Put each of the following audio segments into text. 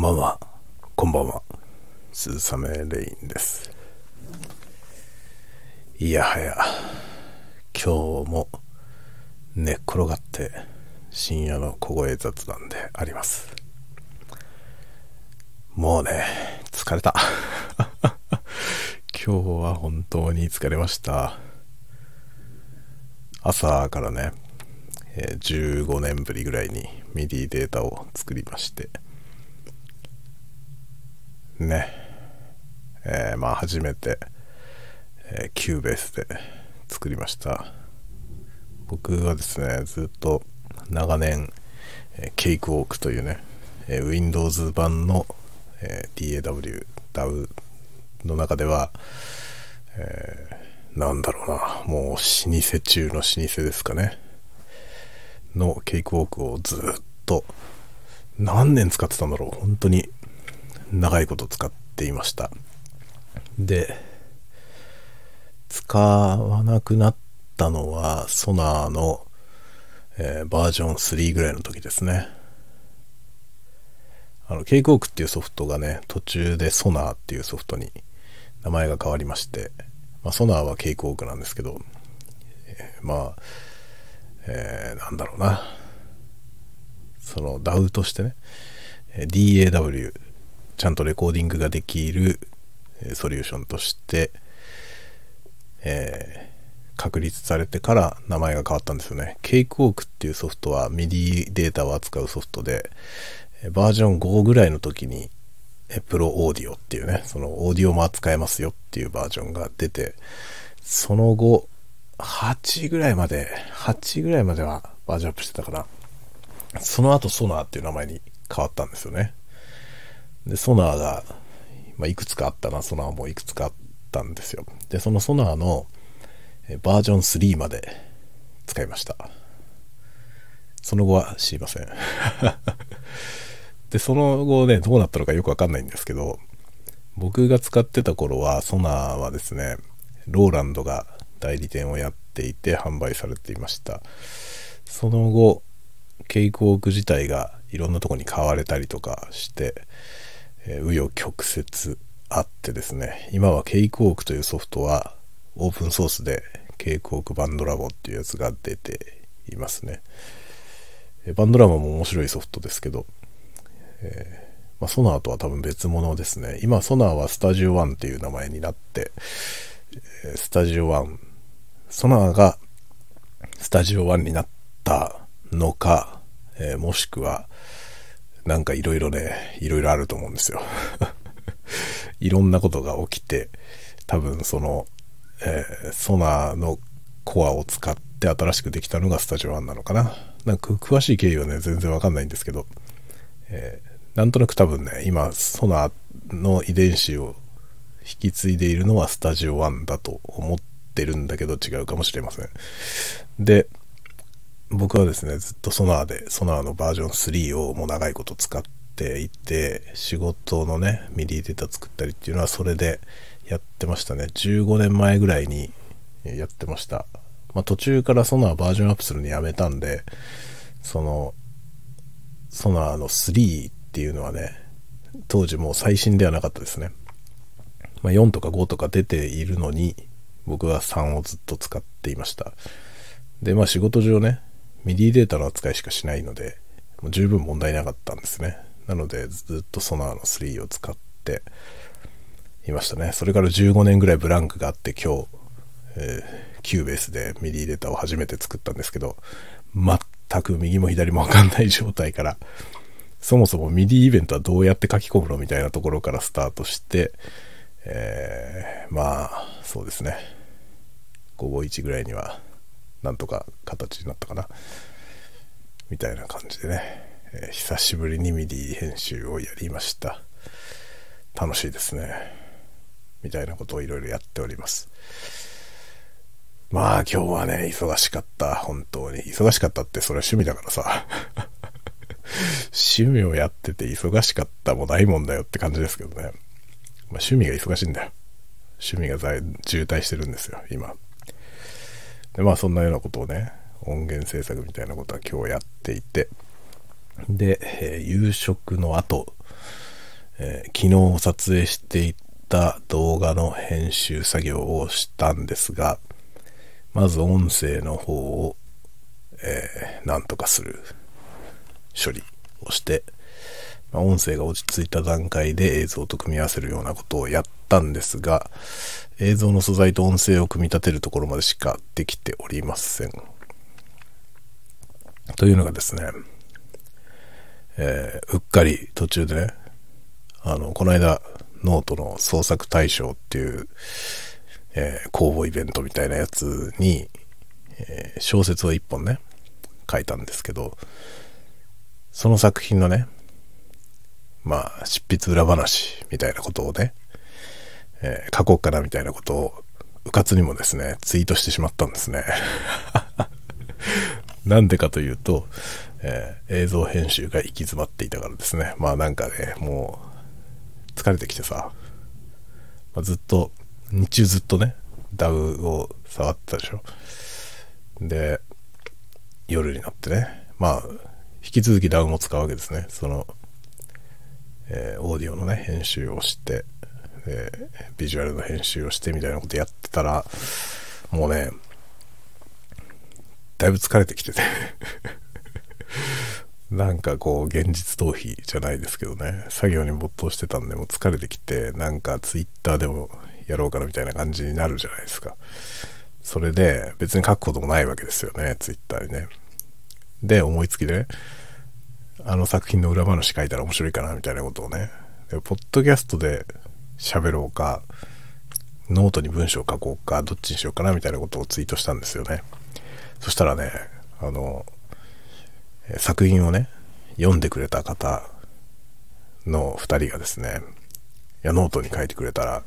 んばんは。こんばんは。鈴雨レインです。いやはや、今日も寝っ転がって深夜の小声雑談であります。もうね、疲れた。今日は本当に疲れました。朝からね、15年ぶりぐらいに MIDI データを作りまして、ね、えー、まあ初めて、えー、 Cubase で作りました。僕はですねずっと長年、えー、ケイクウォークというね、え、Windows 版の、え、DAW DAW の中では、えー、なんだろうなもう老舗中の老舗ですかね。のケイクウォークをずっと何年使ってたんだろう。本当に長いこと使っていました。で使わなくなったのはソナーの、えー、バージョン3ぐらいの時ですね。あのケイクオークっていうソフトがね途中でソナーっていうソフトに名前が変わりまして、まあ、ソナーはケイクオークなんですけど、えー、まあ、えー、なんだろうな。その DAW としてね DAW ちゃんとレコーディングができるソリューションとして、えー、確立されてから名前が変わったんですよね。ケイクウォークっていうソフトは MIDI データを扱うソフトで、バージョン5ぐらいの時に、プロオーディオっていうね、そのオーディオも扱えますよっていうバージョンが出て、その後、8ぐらいまで、8ぐらいまではバージョンアップしてたかな。その後ソナーっていう名前に変わったんですよね。で、ソナーが、まあ、いくつかあったな、ソナーもいくつかあったんですよ。で、そのソナーのバージョン3まで使いました。その後は知りません。で、その後ね、どうなったのかよくわかんないんですけど、僕が使ってた頃は、ソナーはですね、ローランドが代理店をやっていて販売されていました。その後、ケイクウォーク自体がいろんなとこに買われたりとかして、え紆余曲折あってですね今はケイクウォークというソフトはオープンソースでケイクウォークバンドラボっていうやつが出ていますね、バンドラボも面白いソフトですけど、えー、まあ、ソナーとは多分別物ですね。今ソナーはスタジオ1っていう名前になってスタジオ1ソナーがスタジオ1になったのか、えー、もしくはなんかいろいろね、いろいろあると思うんですよ。いろんなことが起きて、多分その、えー、ソナーのコアを使って新しくできたのがスタジオ1なのかな。なんか詳しい経緯はね、全然わかんないんですけど、えー、なんとなく多分ね、今、ソナーの遺伝子を引き継いでいるのはスタジオ1だと思ってるんだけど違うかもしれません。で、僕はですね、ずっとソナーで、ソナーのバージョン3をもう長いこと使っていて、仕事のね、ミディデータ作ったりっていうのはそれでやってましたね。15年前ぐらいにやってました。まあ、途中からソナーバージョンアップするのやめたんで、その、ソナーの3っていうのはね、当時もう最新ではなかったですね。まあ、4とか5とか出ているのに、僕は3をずっと使っていました。で、まあ仕事上ね、ミディデータの扱いしかしないので、もう十分問題なかったんですね。なので、ずっと SONAR の3を使っていましたね。それから15年ぐらいブランクがあって今日、えー、 Cubase で MIDI データを初めて作ったんですけど、全く右も左もわかんない状態から、そもそも MIDI イベントはどうやって書き込むのみたいなところからスタートして、えー、まあ、そうですね。午後1ぐらいにはなんとか形になったかな。みたいな感じでね、えー、久しぶりに MIDI編集をやりました。楽しいですね。みたいなことをいろいろやっております。まあ今日はね忙しかった。本当に。忙しかったってそれは趣味だからさ。趣味をやってて忙しかったもないもんだよって感じですけどね、まあ、趣味が忙しいんだよ。趣味が渋滞してるんですよ今。でまあそんなようなことをね音源制作みたいなことは今日やっていてで、えー、夕食の後えー、昨日撮影していた動画の編集作業をしたんですが、まず音声の方を、えー、なんとかする処理をして、まあ、音声が落ち着いた段階で映像と組み合わせるようなことをやったんですが、映像の素材と音声を組み立てるところまでしかできておりません。というのがですね、えー、うっかり途中でね、あの、この間、ノートの創作大賞っていう、えー、公募イベントみたいなやつに、えー、小説を一本ね、書いたんですけど、その作品のね、まあ、執筆裏話みたいなことをね、えー、書こうかなみたいなことを、うかつにもですね、ツイートしてしまったんですね。なんでかというと、えー、映像編集が行き詰まっていたからですね。まあなんかね、もう、疲れてきてさ、まあ、ずっと、日中ずっとね、ダウを触ってたでしょ。で、夜になってね、まあ、引き続きダウも使うわけですね。その、えー、オーディオのね、編集をして、えー、ビジュアルの編集をしてみたいなことやってたら、もうね、だいぶ疲れてきてて なんかこう、現実逃避じゃないですけどね、作業に没頭してたんで、もう疲れてきて、なんかツイッターでもやろうかなみたいな感じになるじゃないですか。それで、別に書くこともないわけですよね、ツイッターにね。で、思いつきで、ねあの作品の裏話書いたら面白いかなみたいなことをね、ポッドキャストで喋ろうか、ノートに文章を書こうか、どっちにしようかなみたいなことをツイートしたんですよね。そしたらね、あの、作品をね、読んでくれた方の2人がですね、いや、ノートに書いてくれたら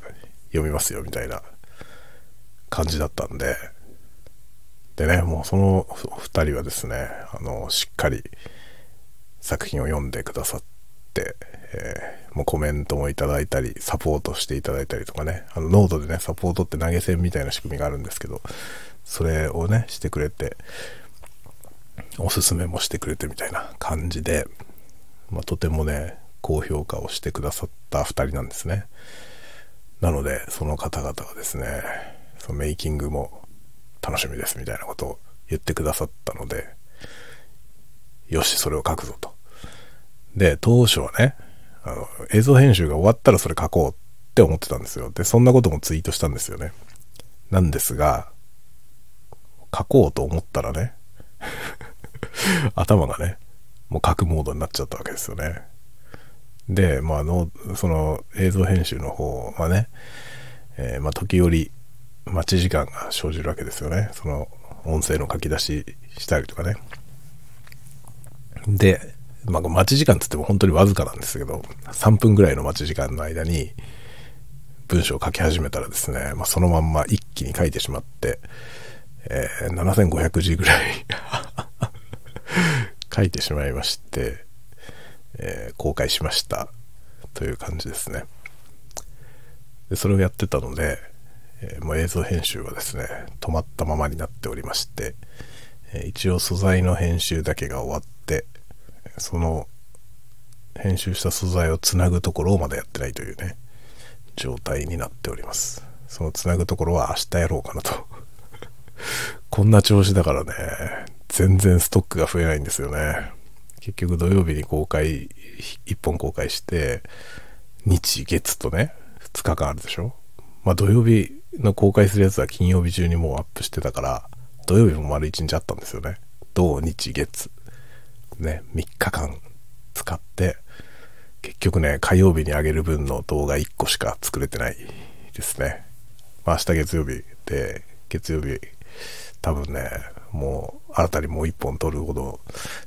読みますよみたいな感じだったんで、でね、もうその2人はですね、あの、しっかり作品を読んでくださって、えー、もうコメントもいただいたり、サポートしていただいたりとかね、あのノートでね、サポートって投げ銭みたいな仕組みがあるんですけど、それをね、してくれて、おすすめもしてくれてみたいな感じで、まあ、とてもね、高評価をしてくださった2人なんですね。なので、その方々がですね、そのメイキングも楽しみですみたいなことを言ってくださったので、よし、それを書くぞと。で、当初はね、あの、映像編集が終わったらそれ書こうって思ってたんですよ。で、そんなこともツイートしたんですよね。なんですが、書こうと思ったらね、頭がね、もう書くモードになっちゃったわけですよね。で、まあの、その映像編集の方はね、えー、まあ時折待ち時間が生じるわけですよね。その音声の書き出ししたりとかね。で、まあ、待ち時間つっても本当にわずかなんですけど、3分ぐらいの待ち時間の間に文章を書き始めたらですね、まあ、そのまんま一気に書いてしまって、えー、7500字ぐらい書いてしまいまして、えー、公開しましたという感じですね。でそれをやってたので、えー、もう映像編集はですね、止まったままになっておりまして、え一応素材の編集だけが終わっ、その編集した素材をつなぐところをまだやってないというね状態になっております。そのつなぐところは明日やろうかなと。こんな調子だからね全然ストックが増えないんですよね。結局土曜日に公開1本公開して日月とね2日間あるでしょ。まあ土曜日の公開するやつは金曜日中にもうアップしてたから土曜日も丸1日あったんですよね。土日月。ね、3日間使って、結局ね、火曜日に上げる分の動画1個しか作れてないですね。まあ明日月曜日で、月曜日、多分ね、もう新たにもう1本撮るほど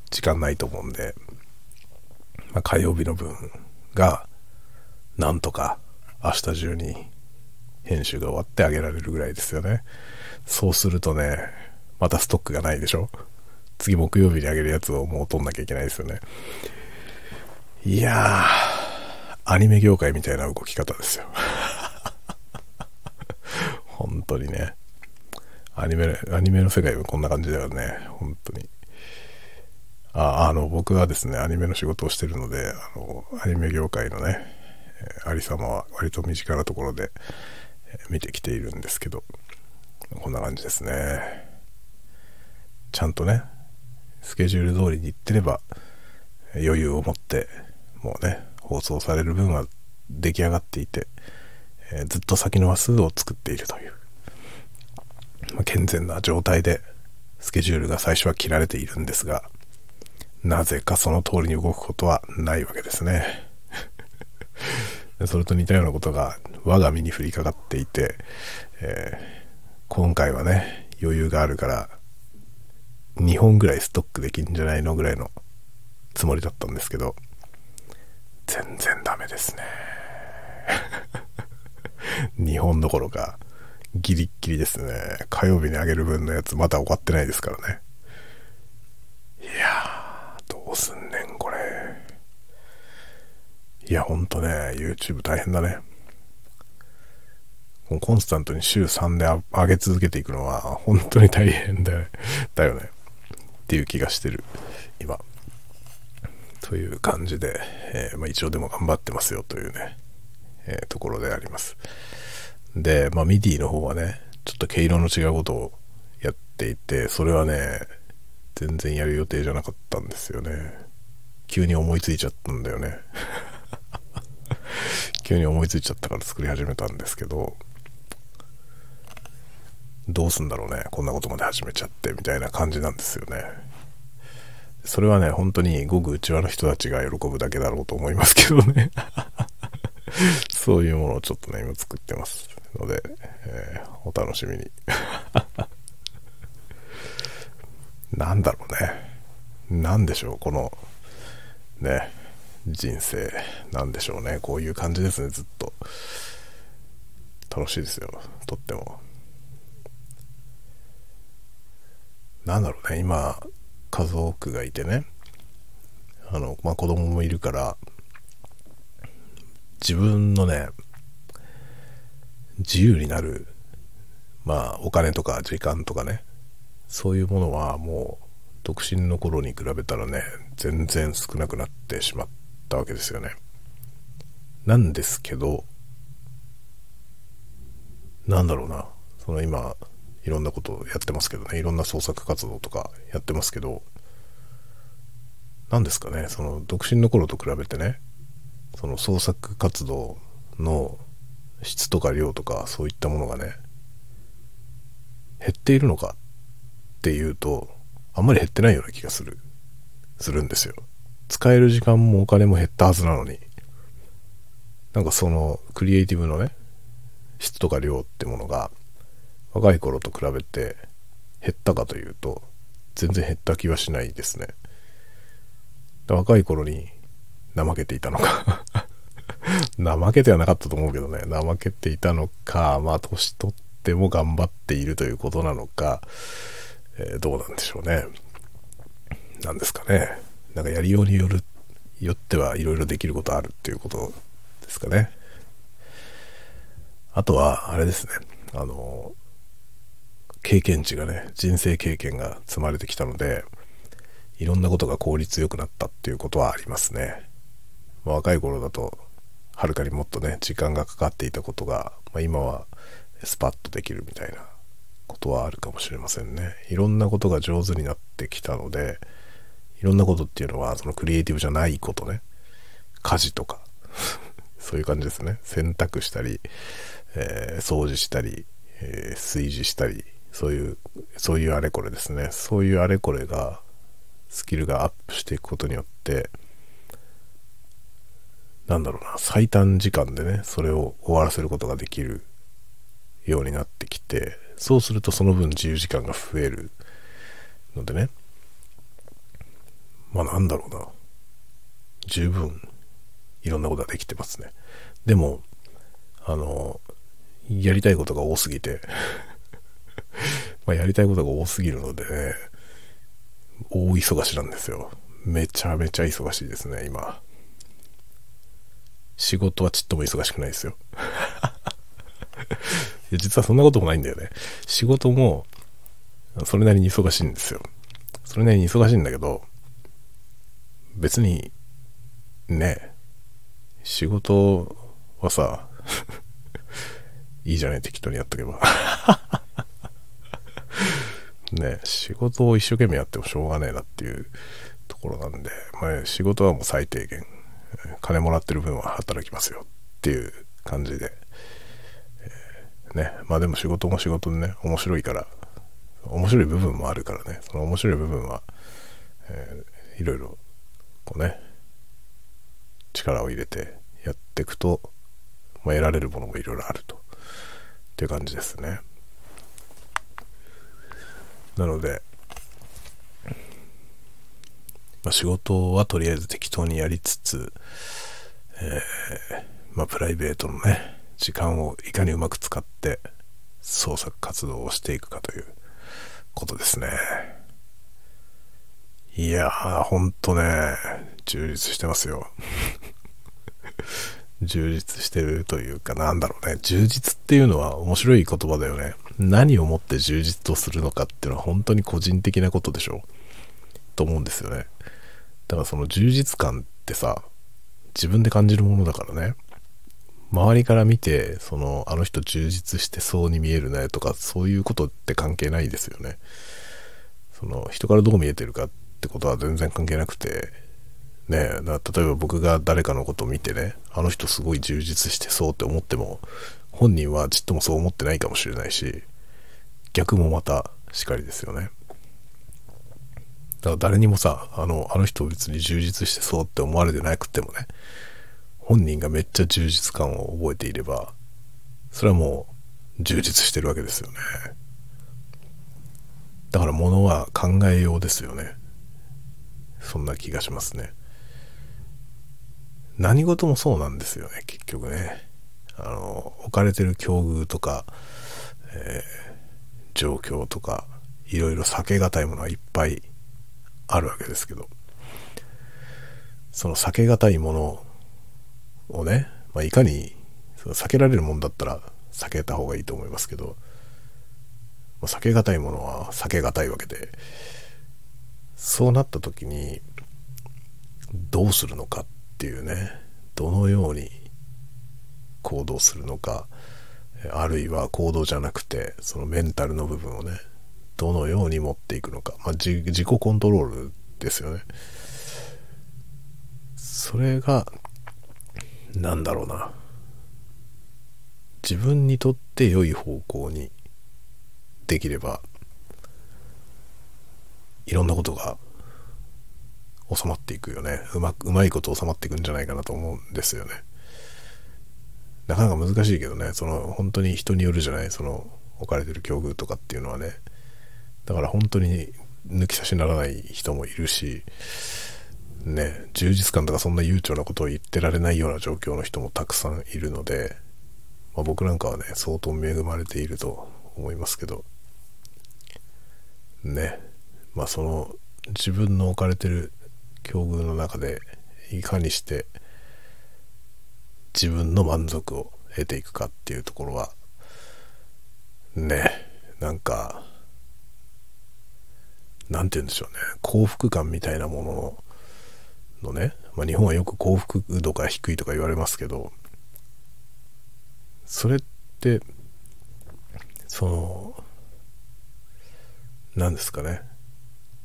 時間ないと思うんで、まあ、火曜日の分が、なんとか明日中に編集が終わってあげられるぐらいですよね。そうするとね、またストックがないでしょ次木曜日にあげるやつをもう撮んなきゃいけないですよね。いやー、アニメ業界みたいな動き方ですよ。本当にね。アニメ、アニメの世界はこんな感じだよね。本当に。あ、あの、僕はですね、アニメの仕事をしてるので、あの、アニメ業界のね、ありさまは割と身近なところで、見てきているんですけど、こんな感じですね。ちゃんとね、スケジュール通りに行ってれば、余裕を持って、もうね、放送される分は出来上がっていて、えー、ずっと先の話数を作っているという、まあ、健全な状態でスケジュールが最初は切られているんですが、なぜかその通りに動くことはないわけですね。それと似たようなことが我が身に降りかかっていて、えー、今回はね、余裕があるから2本ぐらいストックできんじゃないのぐらいのつもりだったんですけど、全然ダメですね。2本どころか、ギリッギリですね。火曜日にあげる分のやつまだ終わってないですからね。いやー、どうすんねん、これ。いや、ほんとね、YouTube 大変だね。コンスタントに週3で上げ続けていくのは本当に大変だよね。っていう気がしてる。今。という感じで、えー、まあ、一応でも頑張ってますよというね、えー、ところであります。で、まあ、 MIDIの方はねちょっと毛色の違うことをやっていてそれはね全然やる予定じゃなかったんですよね。急に思いついちゃったんだよね。急に思いついちゃったから作り始めたんですけどどうすんだろうねこんなことまで始めちゃってみたいな感じなんですよね。それはね本当にごく内輪の人たちが喜ぶだけだろうと思いますけどね。そういうものをちょっとね今作ってます。ので、えー、お楽しみに。なんだろうね。何でしょうこのね人生。なんでしょうね。こういう感じですねずっと。楽しいですよ。とっても。なんだろうね、今、家族がいてね、あの、まあ、子供もいるから、自分のね、自由になる、まあ、お金とか時間とかね、そういうものはもう、独身の頃に比べたらね、全然少なくなってしまったわけですよね。なんですけど、なんだろうな、その今、いろんなことをやってますけどね。いろんな創作活動とかやってますけど何ですかね。その独身の頃と比べてねその創作活動の質とか量とかそういったものがね減っているのかっていうとあんまり減ってないような気がする。するんですよ。使える時間もお金も減ったはずなのに。なんかそのクリエイティブのね質とか量ってものが若い頃と比べて減ったかというと全然減った気はしないですね。若い頃に怠けていたのか。怠けてはなかったと思うけどね。怠けていたのかまあ年取っても頑張っているということなのか、えー、どうなんでしょうね。何ですかね。なんかやりようによるよってはいろいろできることあるっていうことですかね。あとはあれですね。あの経験値がね人生経験が積まれてきたのでいろんなことが効率よくなったっていうことはありますね、若い頃だとはるかにもっとね時間がかかっていたことが、まあ、今はスパッとできるみたいなことはあるかもしれませんね。いろんなことが上手になってきたのでいろんなことっていうのはそのクリエイティブじゃないことね。家事とか。そういう感じですね。洗濯したり、えー、掃除したり、えー、炊事したりそういう、そういうあれこれですね。そういうあれこれが、スキルがアップしていくことによって、なんだろうな、最短時間でね、それを終わらせることができるようになってきて、そうするとその分自由時間が増えるのでね、まあなんだろうな、十分いろんなことができてますね。でも、あの、やりたいことが多すぎてまあやりたいことが多すぎるのでね、大忙しなんですよ。めちゃめちゃ忙しいですね、今。仕事はちっとも忙しくないですよ。いや実はそんなこともないんだよね。仕事も、それなりに忙しいんですよ。それなりに忙しいんだけど、別に、ね、仕事はさ、いいじゃない、適当にやっとけば。ね、仕事を一生懸命やってもしょうがねえなっていうところなんで、まあ、仕事はもう最低限、金もらってる分は働きますよっていう感じで、えー、ね、まあでも仕事も仕事でね、面白いから、面白い部分もあるからね、その面白い部分は、えー、いろいろ、こうね、力を入れてやっていくと、まあ、得られるものもいろいろあると。っていう感じですね。なので、まあ、仕事はとりあえず適当にやりつつ、えー、まあ、プライベートのね、時間をいかにうまく使って創作活動をしていくかということですね。いやー、ほんとね、充実してますよ。充実してるというか、なんだろうね。充実っていうのは面白い言葉だよね。何をもって充実とするのかっていうのは本当に個人的なことでしょと思うんですよね。だからその充実感ってさ、自分で感じるものだからね。周りから見て、その、あの人充実してそうに見えるねとか、そういうことって関係ないですよね。その、人からどう見えてるかってことは全然関係なくて、ね例えば僕が誰かのことを見てね、あの人すごい充実してそうって思っても、本人はちっともそう思ってないかもしれないし、逆もまたしかりですよね。だから誰にもさ、あの、あの人別に充実してそうって思われてなくてもね、本人がめっちゃ充実感を覚えていれば、それはもう充実してるわけですよね。だから物は考えようですよね。そんな気がしますね。何事もそうなんですよね、結局ね。あの、置かれてる境遇とか、えー、状況とか、いろいろ避けがたいものはいっぱいあるわけですけど、その避けがたいものをね、まあ、いかに避けられるもんだったら避けた方がいいと思いますけど、まあ、避けがたいものは避けがたいわけで、そうなった時に、どうするのかっていうね、どのように行動するのか、あるいは行動じゃなくて、そのメンタルの部分をね、どのように持っていくのか。まあ、自己コントロールですよね。それが、なんだろうな。自分にとって良い方向にできれば、いろんなことが収まっていくよね。うまく、うまいこと収まっていくんじゃないかなと思うんですよね。なかなか難しいけどね、その、本当に人によるじゃない、その、置かれてる境遇とかっていうのはね。だから本当に抜き差しならない人もいるし、ね、充実感とかそんな悠長なことを言ってられないような状況の人もたくさんいるので、まあ、僕なんかはね、相当恵まれていると思いますけど、ね、まあその自分の置かれてる境遇の中でいかにして自分の満足を得ていくかっていうところはねなんかなんて言うんでしょうね。幸福感みたいなもののね、まあ、日本はよく幸福度が低いとか言われますけどそれってその何ですかね。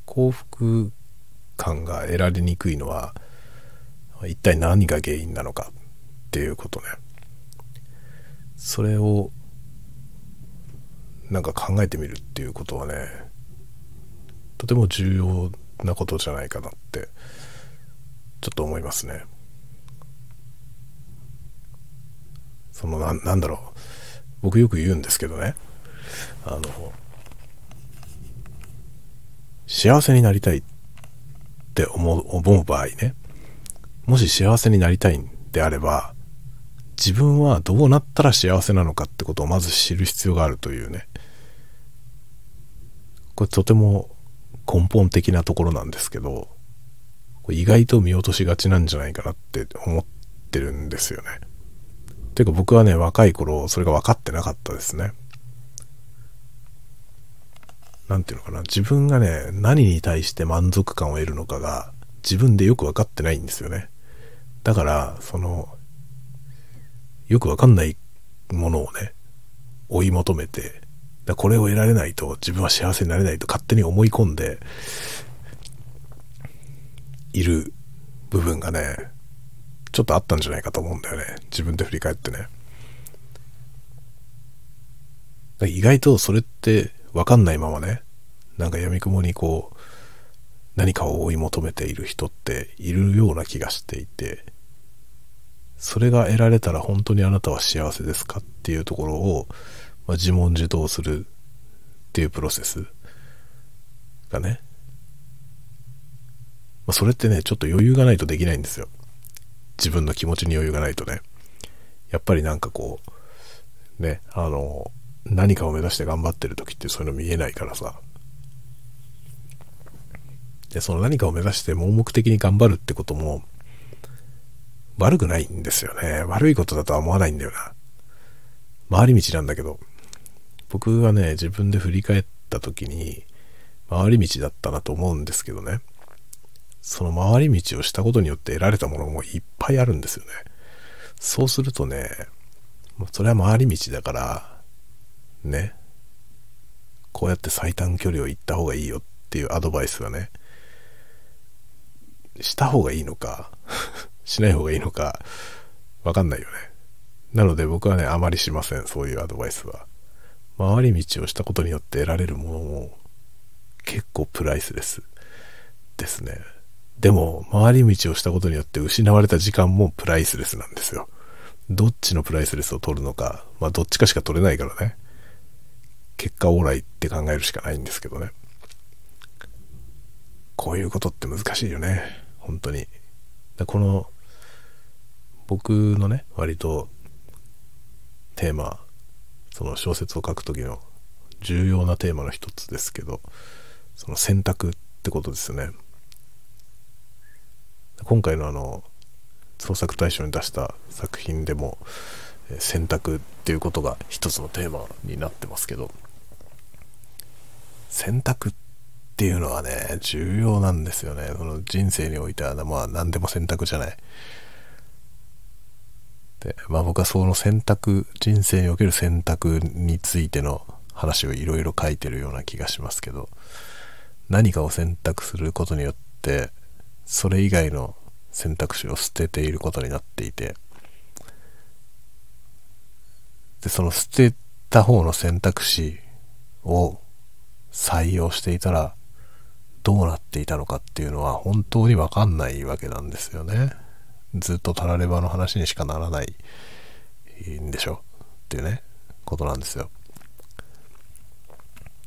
幸福感が得られにくいのは一体何が原因なのか。っていうことね。それをなんか考えてみるっていうことはねとても重要なことじゃないかなってちょっと思いますね。そのななんだろう。僕よく言うんですけどね。あの幸せになりたいって思う思う場合ね。もし幸せになりたいんであれば自分はどうなったら幸せなのかってことをまず知る必要があるというねこれとても根本的なところなんですけど意外と見落としがちなんじゃないかなって思ってるんですよね。ていうか僕はね若い頃それが分かってなかったですね。なんていうのかな自分がね何に対して満足感を得るのかが自分でよく分かってないんですよね。だからそのよくわかんないものをね、追い求めて、これを得られないと自分は幸せになれないと勝手に思い込んでいる部分がね、ちょっとあったんじゃないかと思うんだよね。自分で振り返ってね。意外とそれってわかんないままね、なんか闇雲にこう、何かを追い求めている人っているような気がしていて、それが得られたら本当にあなたは幸せですかっていうところを、まあ、自問自答するっていうプロセスがね、まあ、それってね、ちょっと余裕がないとできないんですよ。自分の気持ちに余裕がないとね。やっぱりなんかこう、ね、あの、何かを目指して頑張ってる時ってそういうの見えないからさ。で、その何かを目指して盲目的に頑張るってことも、悪くないんですよね。悪いことだとは思わないんだよな。回り道なんだけど、僕はね、自分で振り返った時に、回り道だったなと思うんですけどね。その回り道をしたことによって得られたものもいっぱいあるんですよね。そうするとね、それは回り道だから、ね、こうやって最短距離を行った方がいいよっていうアドバイスはね、した方がいいのかしない方がいいのか、わかんないよね。なので僕はね、あまりしません、そういうアドバイスは。回り道をしたことによって得られるものも結構プライスレスですね。でも、回り道をしたことによって失われた時間もプライスレスなんですよ。どっちのプライスレスを取るのか、まあどっちかしか取れないからね。結果オーライって考えるしかないんですけどね。こういうことって難しいよね。本当に。この、僕のね、割とテーマ、その小説を書く時の重要なテーマの一つですけど、その選択ってことですよね。今回のあの、創作大賞に出した作品でも、選択っていうことが一つのテーマになってますけど、選択っていうのはね、重要なんですよね。その人生においては、まあ何でも選択じゃない。で、まあ僕はその選択、人生における選択についての話をいろいろ書いてるような気がしますけど、何かを選択することによって、それ以外の選択肢を捨てていることになっていて、で、その捨てた方の選択肢を採用していたら、どうなっていたのかっていうのは本当にわかんないわけなんですよね。ずっとタラレバの話にしかならないんでしょ？っていうね、ことなんですよ。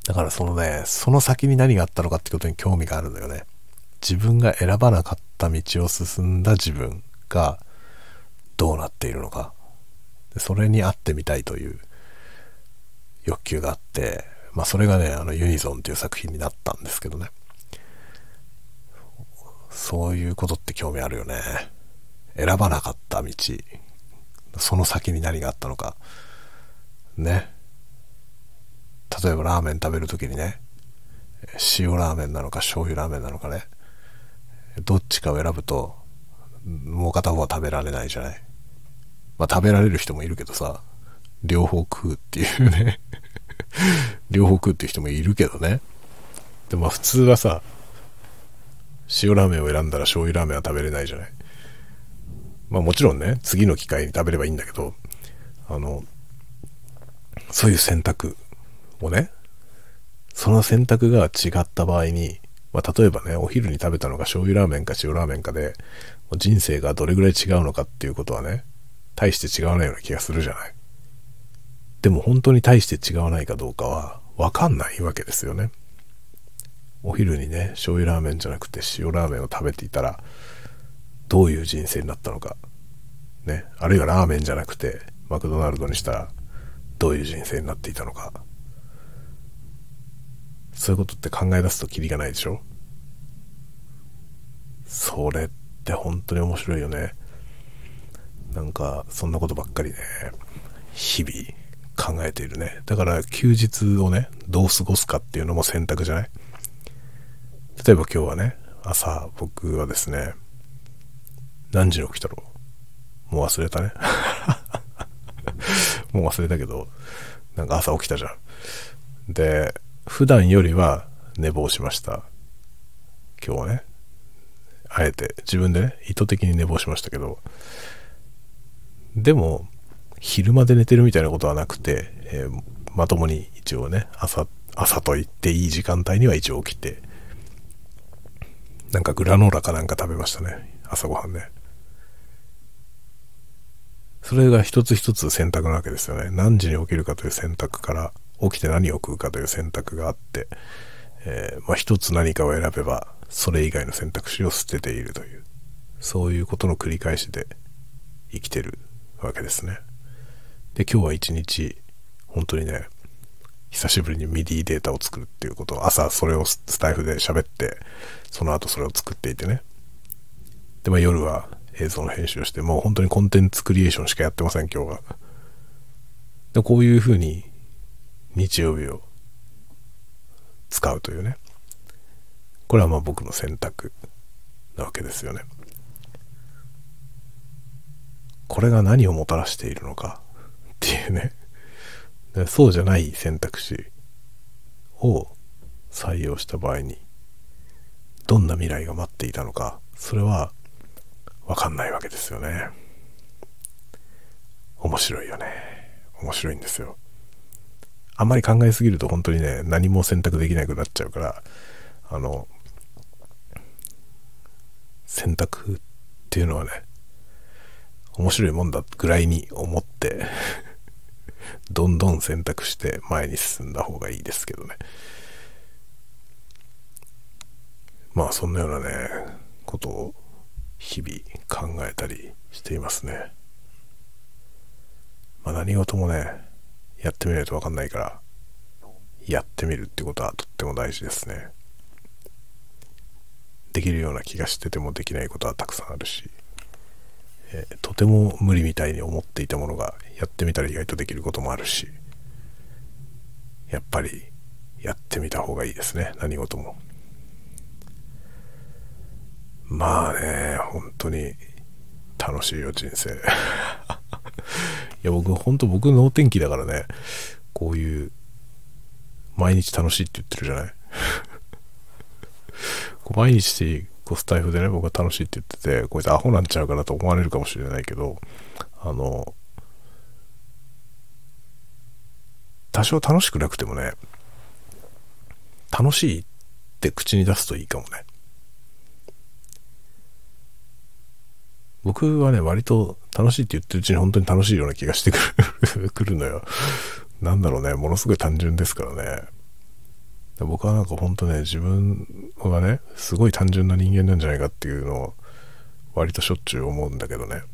だからそのね、その先に何があったのかってことに興味があるんだよね。自分が選ばなかった道を進んだ自分がどうなっているのか。それに会ってみたいという欲求があって、まあそれがね、あのユニゾンっていう作品になったんですけどね。そういうことって興味あるよね。選ばなかった道。その先に何があったのか。ね。例えばラーメン食べるときにね、塩ラーメンなのか醤油ラーメンなのかね。どっちかを選ぶと、もう片方は食べられないじゃない。まあ食べられる人もいるけどさ、両方食うっていうね 両方食うっていう人もいるけどね。でも普通はさ、塩ラーメンを選んだら醤油ラーメンは食べれないじゃない。まあもちろんね、次の機会に食べればいいんだけど、あの、そういう選択をね、その選択が違った場合に、まあ、例えばね、お昼に食べたのが醤油ラーメンか塩ラーメンかで、人生がどれぐらい違うのかっていうことはね、大して違わないような気がするじゃない。でも本当に大して違わないかどうかはわかんないわけですよね。お昼にね、醤油ラーメンじゃなくて塩ラーメンを食べていたら、どういう人生になったのか。ね。あるいはラーメンじゃなくて、マクドナルドにしたら、どういう人生になっていたのか。そういうことって考え出すとキリがないでしょそれって本当に面白いよね。なんか、そんなことばっかりね、日々考えているね。だから休日をね、どう過ごすかっていうのも選択じゃない例えば今日はね、朝僕はですね、何時に起きたろうもう忘れたね。もう忘れたけど、なんか朝起きたじゃん。で、普段よりは寝坊しました。今日はね。あえて、自分でね、意図的に寝坊しましたけど、でも、昼まで寝てるみたいなことはなくて、えー、まともに一応ね、朝、朝と言っていい時間帯には一応起きて、なんかグラノーラかなんか食べましたね。朝ごはんね。それが一つ一つ選択なわけですよね。何時に起きるかという選択から、起きて何を食うかという選択があって、えー、まあ一つ何かを選べば、それ以外の選択肢を捨てているという、そういうことの繰り返しで生きてるわけですね。で、今日は一日、本当にね、久しぶりにミディデータを作るっていうことを、朝それをスタイフで喋って、その後それを作っていてね。で、まあ夜は映像の編集をして、もう本当にコンテンツクリエーションしかやってません、今日は。でこういうふうに日曜日を使うというね。これはまあ僕の選択なわけですよね。これが何をもたらしているのかっていうね。そうじゃない選択肢を採用した場合にどんな未来が待っていたのかそれはわかんないわけですよね。面白いよね。面白いんですよ。あんまり考えすぎると本当にね何も選択できなくなっちゃうからあの選択っていうのはね面白いもんだぐらいに思って どんどん選択して前に進んだ方がいいですけどね。まあそんなようなね、ことを日々考えたりしていますね。まあ何事もね、やってみないとわかんないから、やってみるってことはとっても大事ですね。できるような気がしててもできないことはたくさんあるし、えー、とても無理みたいに思っていたものがやってみたら意外とできることもあるしやっぱりやってみた方がいいですね何事もまあね本当に楽しいよ人生 いや僕本当僕脳天気だからねこういう毎日楽しいって言ってるじゃない？こう毎日こうスタイフでね、僕は楽しいって言ってて、こいつアホなんちゃうかなと思われるかもしれないけど、あの、多少楽しくなくてもね、楽しいって口に出すといいかもね。僕はね、割と楽しいって言ってるうちに本当に楽しいような気がしてくる くるのよ。なんだろうね、ものすごい単純ですからね。僕はなんか本当ね、自分はね、すごい単純な人間なんじゃないかっていうのを割としょっちゅう思うんだけどね。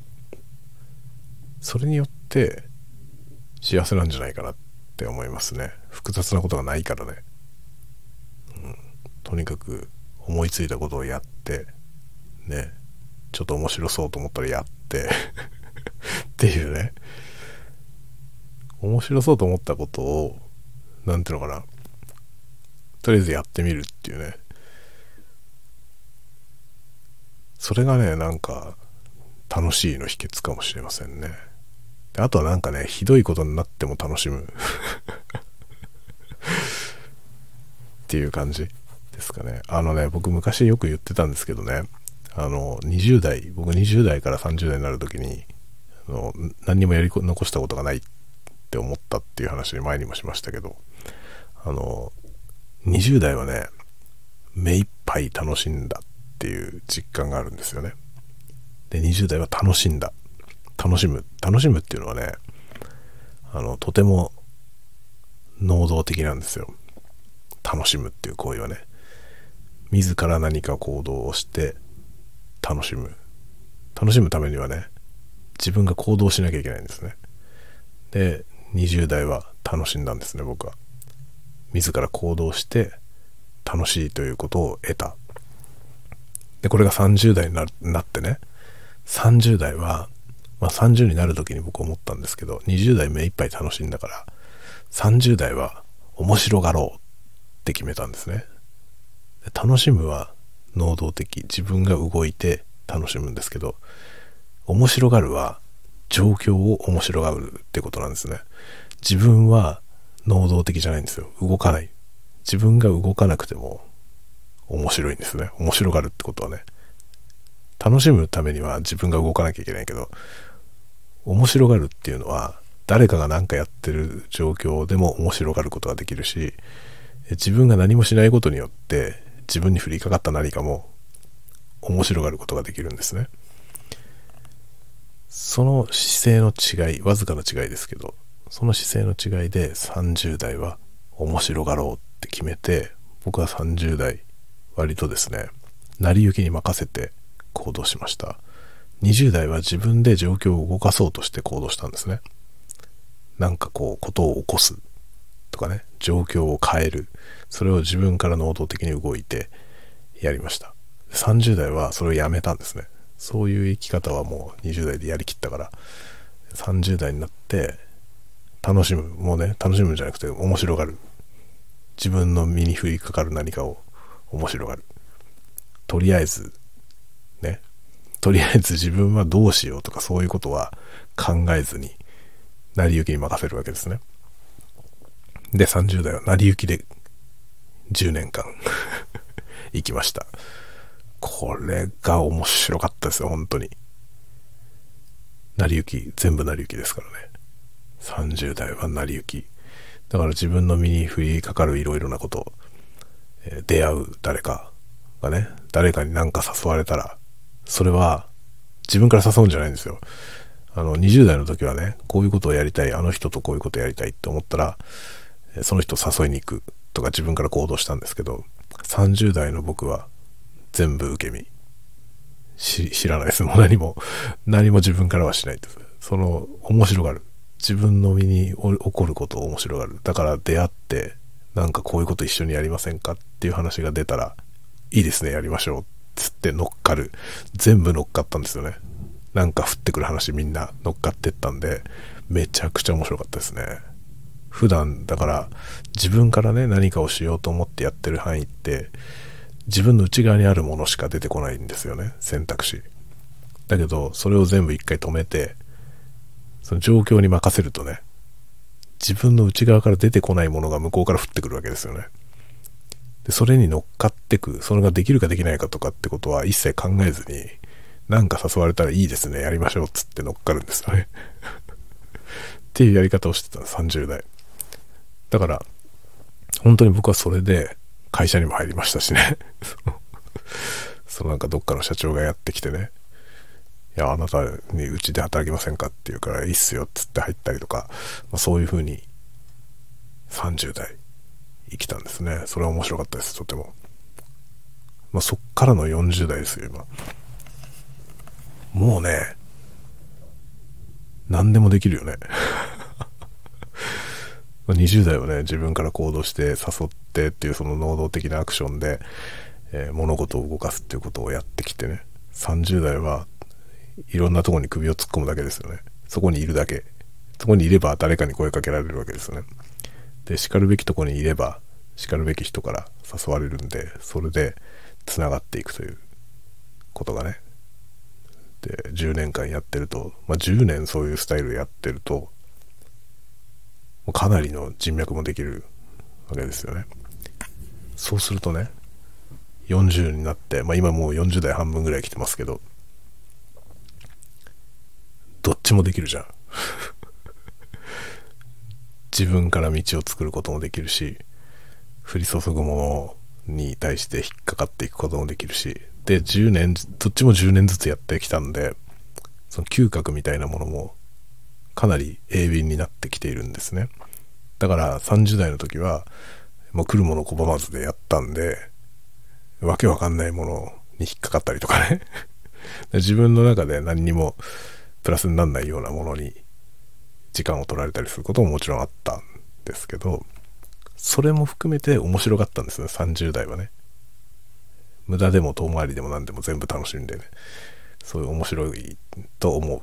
それによって幸せなんじゃないかなって思いますね。複雑なことがないからね。うん、とにかく思いついたことをやって、ね、ちょっと面白そうと思ったらやって っていうね。面白そうと思ったことを、何ていうのかな。とりあえずやってみるっていうね。それがね、なんか、楽しいの秘訣かもしれませんね。あとはなんかね、ひどいことになっても楽しむ っていう感じですかね。あのね、僕昔よく言ってたんですけどね、あの、20代、僕20代から30代になる時に、あの何にもやり残したことがないって思ったっていう話前にもしましたけど、あの、20代はね、目いっぱい楽しんだっていう実感があるんですよね。で、20代は楽しんだ。楽しむ。楽しむっていうのはね、あの、とても能動的なんですよ。楽しむっていう行為はね。自ら何か行動をして楽しむ。楽しむためにはね、自分が行動しなきゃいけないんですね。で、20代は楽しんだんですね、僕は。自ら行動して楽しいということを得た。で、これが30代になってね、30代は、まあ、30になる時に僕思ったんですけど、20代目いっぱい楽しんだから、30代は面白がろうって決めたんですね。で楽しむは能動的、自分が動いて楽しむんですけど、面白がるは状況を面白がるってことなんですね。自分は能動的じゃないんですよ。動かない。自分が動かなくても面白いんですね。面白がるってことはね。楽しむためには自分が動かなきゃいけないけど、面白がるっていうのは誰かが何かやってる状況でも面白がることができるし、自分が何もしないことによって自分に降りかかった何かも面白がることができるんですね。その姿勢の違い、わずかな違いですけど、その姿勢の違いで30代は面白がろうって決めて、僕は30代割とですね、成り行きに任せて行動しました。20代は自分で状況を動かそうとして行動したんですね。なんかこう、ことを起こすとかね、状況を変える。それを自分から能動的に動いてやりました。30代はそれをやめたんですね。そういう生き方はもう20代でやりきったから30代になって楽しむもうね楽しむんじゃなくて面白がる自分の身に降りかかる何かを面白がるとりあえずねとりあえず自分はどうしようとかそういうことは考えずに成り行きに任せるわけですねで30代は成り行きで10年間行きましたこれが面白かったですよ、本当に。成り行き、全部成り行きですからね。30代は成り行き。だから自分の身に降りかかるいろいろなこと、えー、出会う誰かがね、誰かに何か誘われたら、それは自分から誘うんじゃないんですよ。あの、20代の時はね、こういうことをやりたい、あの人とこういうことやりたいって思ったら、その人を誘いに行くとか自分から行動したんですけど、30代の僕は全部受け身。知らないです。もう何も、何も自分からはしないです。その、面白がる。自分の身に起こることを面白がる。だから出会って、なんかこういうこと一緒にやりませんかっていう話が出たら、いいですね、やりましょう。つって乗っかる。全部乗っかったんですよね。なんか降ってくる話みんな乗っかってったんで、めちゃくちゃ面白かったですね。普段、だから自分からね、何かをしようと思ってやってる範囲って、自分の内側にあるものしか出てこないんですよね選択肢。だけどそれを全部一回止めてその状況に任せるとね自分の内側から出てこないものが向こうから降ってくるわけですよね。でそれに乗っかってくそれができるかできないかとかってことは一切考えずになんか誘われたらいいですねやりましょうっつって乗っかるんですよね。っていうやり方をしてた30代。だから本当に僕はそれで会社にも入りましたしね そのなんかどっかの社長がやってきてね、いや、あなたにうちで働きませんかって言うから、いいっすよっつって入ったりとか、まあ、そういう風に30代生きたんですね。それは面白かったです、とても。まあ、そっからの40代ですよ、今。もうね、何でもできるよね。20代はね、自分から行動して誘ってっていうその能動的なアクションで、えー、物事を動かすっていうことをやってきてね、30代はいろんなとこに首を突っ込むだけですよね。そこにいるだけ。そこにいれば誰かに声かけられるわけですよね。で、叱るべきとこにいれば、叱るべき人から誘われるんで、それで繋がっていくということがね。で、10年間やってると、まあ、10年そういうスタイルやってると、かなりの人脈もできるわけですよね。そうするとね、40になって、まあ今もう40代半分ぐらい来てますけど、どっちもできるじゃん。自分から道を作ることもできるし、降り注ぐものに対して引っかかっていくこともできるし、で、10年、どっちも10年ずつやってきたんで、その嗅覚みたいなものもかなり鋭敏になってきているんですね。だから30代の時は、もう来るもの拒まずでやったんで、わけわかんないものに引っかかったりとかね 自分の中で何にもプラスになんないようなものに時間を取られたりすることももちろんあったんですけど、それも含めて面白かったんですね、30代はね。無駄でも遠回りでも何でも全部楽しんでね、そういう面白いと思う。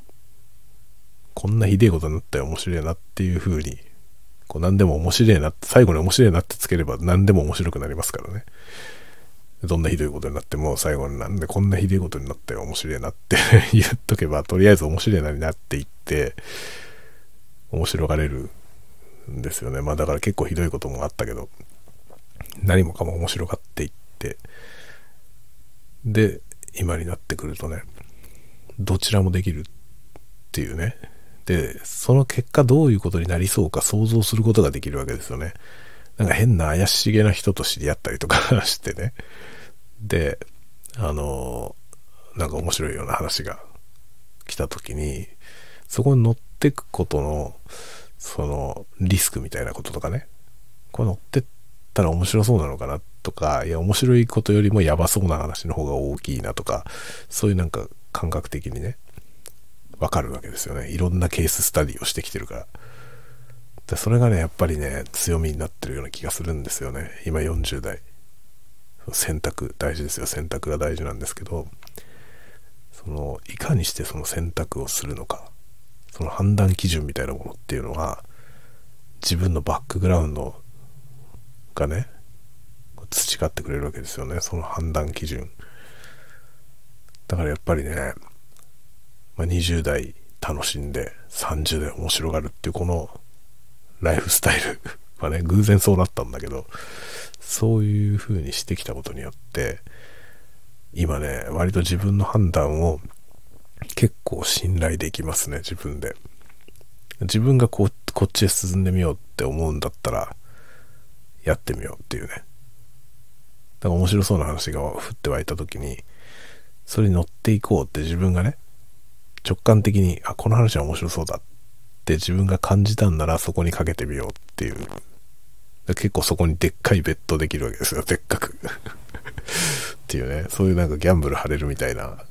こんなひでえことになったら面白いなっていう風に、こう何でも面白いなって、最後に面白いなってつければ何でも面白くなりますからね。どんなひどいことになっても最後になんでこんなひどいことになったよ面白いなって 言っとけばとりあえず面白いなになっていって、面白がれるんですよね。まあだから結構ひどいこともあったけど、何もかも面白がっていって、で、今になってくるとね、どちらもできるっていうね。で、その結果どういうことになりそうか想像することができるわけですよね。なんか変な怪しげな人と知り合ったりとか してね。で、あの、なんか面白いような話が来た時に、そこに乗ってくことの、その、リスクみたいなこととかね。これ乗ってったら面白そうなのかなとか、いや、面白いことよりもやばそうな話の方が大きいなとか、そういうなんか感覚的にね、わかるわけですよね。いろんなケーススタディをしてきてるから。でそれがね、やっぱりね、強みになってるような気がするんですよね。今40代。選択、大事ですよ。選択が大事なんですけど、その、いかにしてその選択をするのか、その判断基準みたいなものっていうのは、自分のバックグラウンドがね、培ってくれるわけですよね。その判断基準。だからやっぱりね、まあ、20代楽しんで30代面白がるっていうこのライフスタイル はね、偶然そうなったんだけど、そういう風にしてきたことによって、今ね、割と自分の判断を結構信頼できますね、自分で。自分がここっちへ進んでみようって思うんだったら、やってみようっていうね。だから面白そうな話が降って湧いた時に、それに乗っていこうって自分がね、直感的に、あ、この話は面白そうだって自分が感じたんならそこにかけてみようっていう。結構そこにでっかいベッドできるわけですよ、でっかく。っていうね、そういうなんかギャンブル張れるみたいな。だか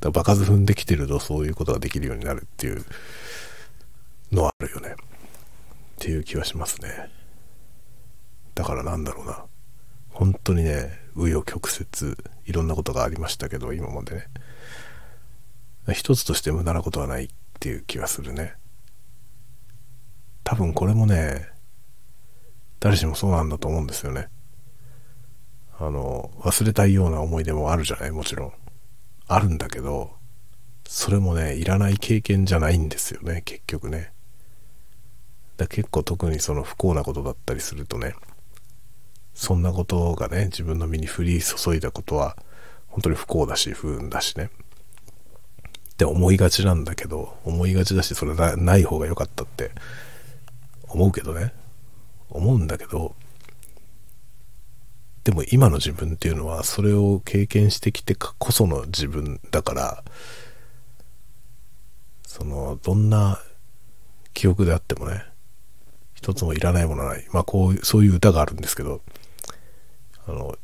ら場数踏んできてるとそういうことができるようになるっていうのはあるよね。っていう気はしますね。だからなんだろうな。本当にね、紆余曲折、いろんなことがありましたけど、今までね。一つとして無駄なことはないっていう気はするね。多分これもね、誰しもそうなんだと思うんですよね。あの、忘れたいような思い出もあるじゃない？もちろん。あるんだけど、それもね、いらない経験じゃないんですよね、結局ね。だ結構特にその不幸なことだったりするとね、そんなことがね、自分の身に降り注いだことは、本当に不幸だし、不運だしね。って思いがちなんだけど、思いがちだし、それなない方が良かったって思うけどね。思うんだけど、でも今の自分っていうのは、それを経験してきてこその自分だから、その、どんな記憶であってもね、一つもいらないものはない。まあこう、そういう歌があるんですけど、あの、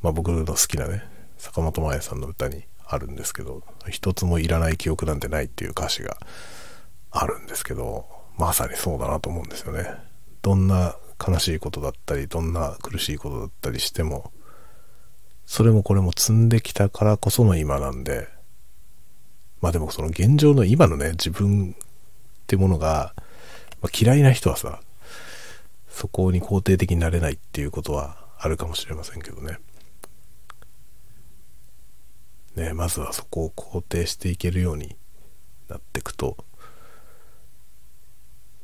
まあ僕の好きなね、坂本真綾さんの歌にあるんですけど、一つもいらない記憶なんてないっていう歌詞があるんですけど、まさにそうだなと思うんですよね。どんな悲しいことだったり、どんな苦しいことだったりしても、それもこれも積んできたからこその今なんで、まあでもその現状の今のね、自分ってものが、まあ、嫌いな人はさ、そこに肯定的になれないっていうことはあるかもしれませんけどね。ね、まずはそこを肯定していけるようになっていくと、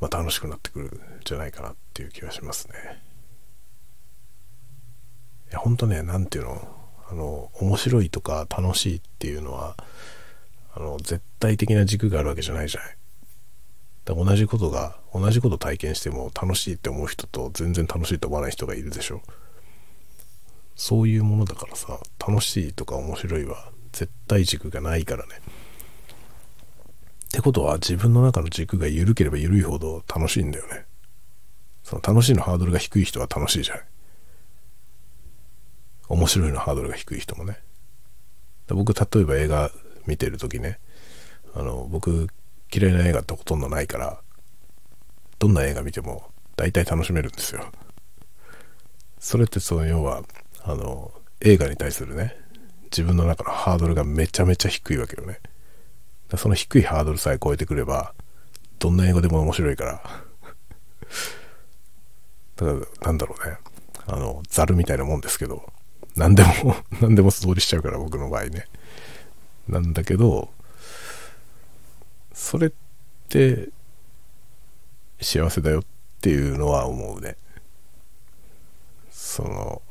まあ、楽しくなってくるんじゃないかなっていう気がしますね。いや、ほんとね、なんていうの、あの、面白いとか楽しいっていうのは、あの、絶対的な軸があるわけじゃないじゃない。だ同じことが、同じこと体験しても楽しいって思う人と全然楽しいと思わない人がいるでしょ。そういうものだからさ、楽しいとか面白いは絶対軸がないからね。ってことは自分の中の軸が緩ければ緩いほど楽しいんだよね。その楽しいのハードルが低い人は楽しいじゃない。面白いのハードルが低い人もね。僕、例えば映画見てる時ね、あの、僕、嫌いな映画ってほとんどないから、どんな映画見ても大体楽しめるんですよ。それってその要は、あの、映画に対するね、自分の中のハードルがめちゃめちゃ低いわけよね。その低いハードルさえ超えてくれば、どんな英語でも面白いから。だ、なんだろうね。あの、ザルみたいなもんですけど、何でも 何でも素通りしちゃうから、僕の場合ね。なんだけど、それって幸せだよっていうのは思うねその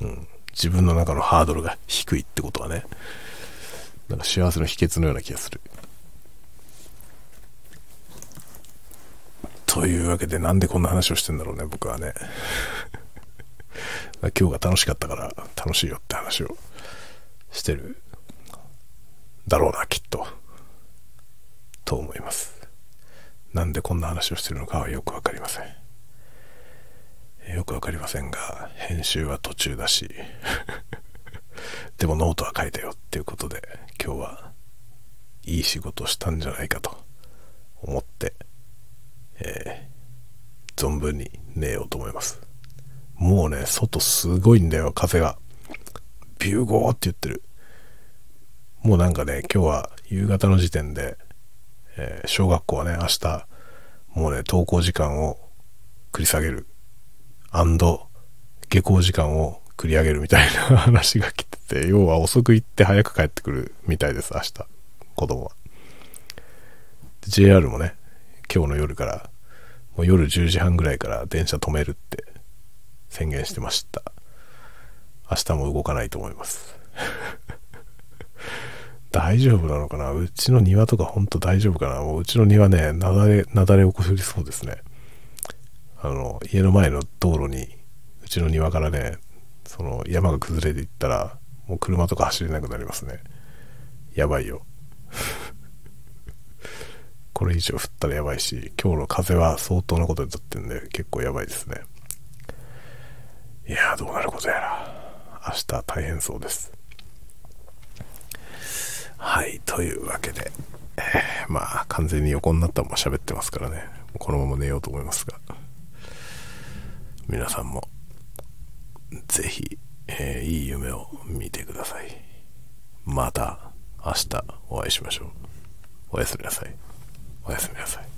うん自分の中のハードルが低いってことはねなんか幸せの秘訣のような気がする。というわけでなんでこんな話をしてんだろうね僕はね。今日が楽しかったから楽しいよって話をしてるだろうなきっと。と思います。なんでこんな話をしてるのかはよく分かりません。よく分かりませんが編集は途中だし。でもノートは書いたよっていうことで今日はいい仕事をしたんじゃないかと思ってえー、存分に寝ようと思います。もうね外すごいんだよ風が。ビューゴーって言ってる。もうなんかね今日は夕方の時点で、えー、小学校はね明日もうね登校時間を繰り下げる。下校時間を繰り上げるみたいな話が来てて 要は遅く行って早く帰ってくるみたいです明日。子供は。JR もね今日の夜からもう夜10時半ぐらいから電車止めるって宣言してました。明日も動かないと思います。大丈夫なのかな？うちの庭とかほんと大丈夫かな？もううちの庭ねなだれなだれ起こりそうですね。あの家の前の道路にうちの庭からねその山が崩れていったらもう車とか走れなくなりますねやばいよ これ以上降ったらやばいし、今日の風は相当なことになってるんで、結構やばいですね。いや、どうなることやら。明日大変そうです。はい、というわけで、えー、まあ、完全に横になったまま喋ってますからね、このまま寝ようと思いますが、皆さんも、ぜひ、えー、いい夢を見てください。また明日お会いしましょう。おやすみなさい。おやすみなさい。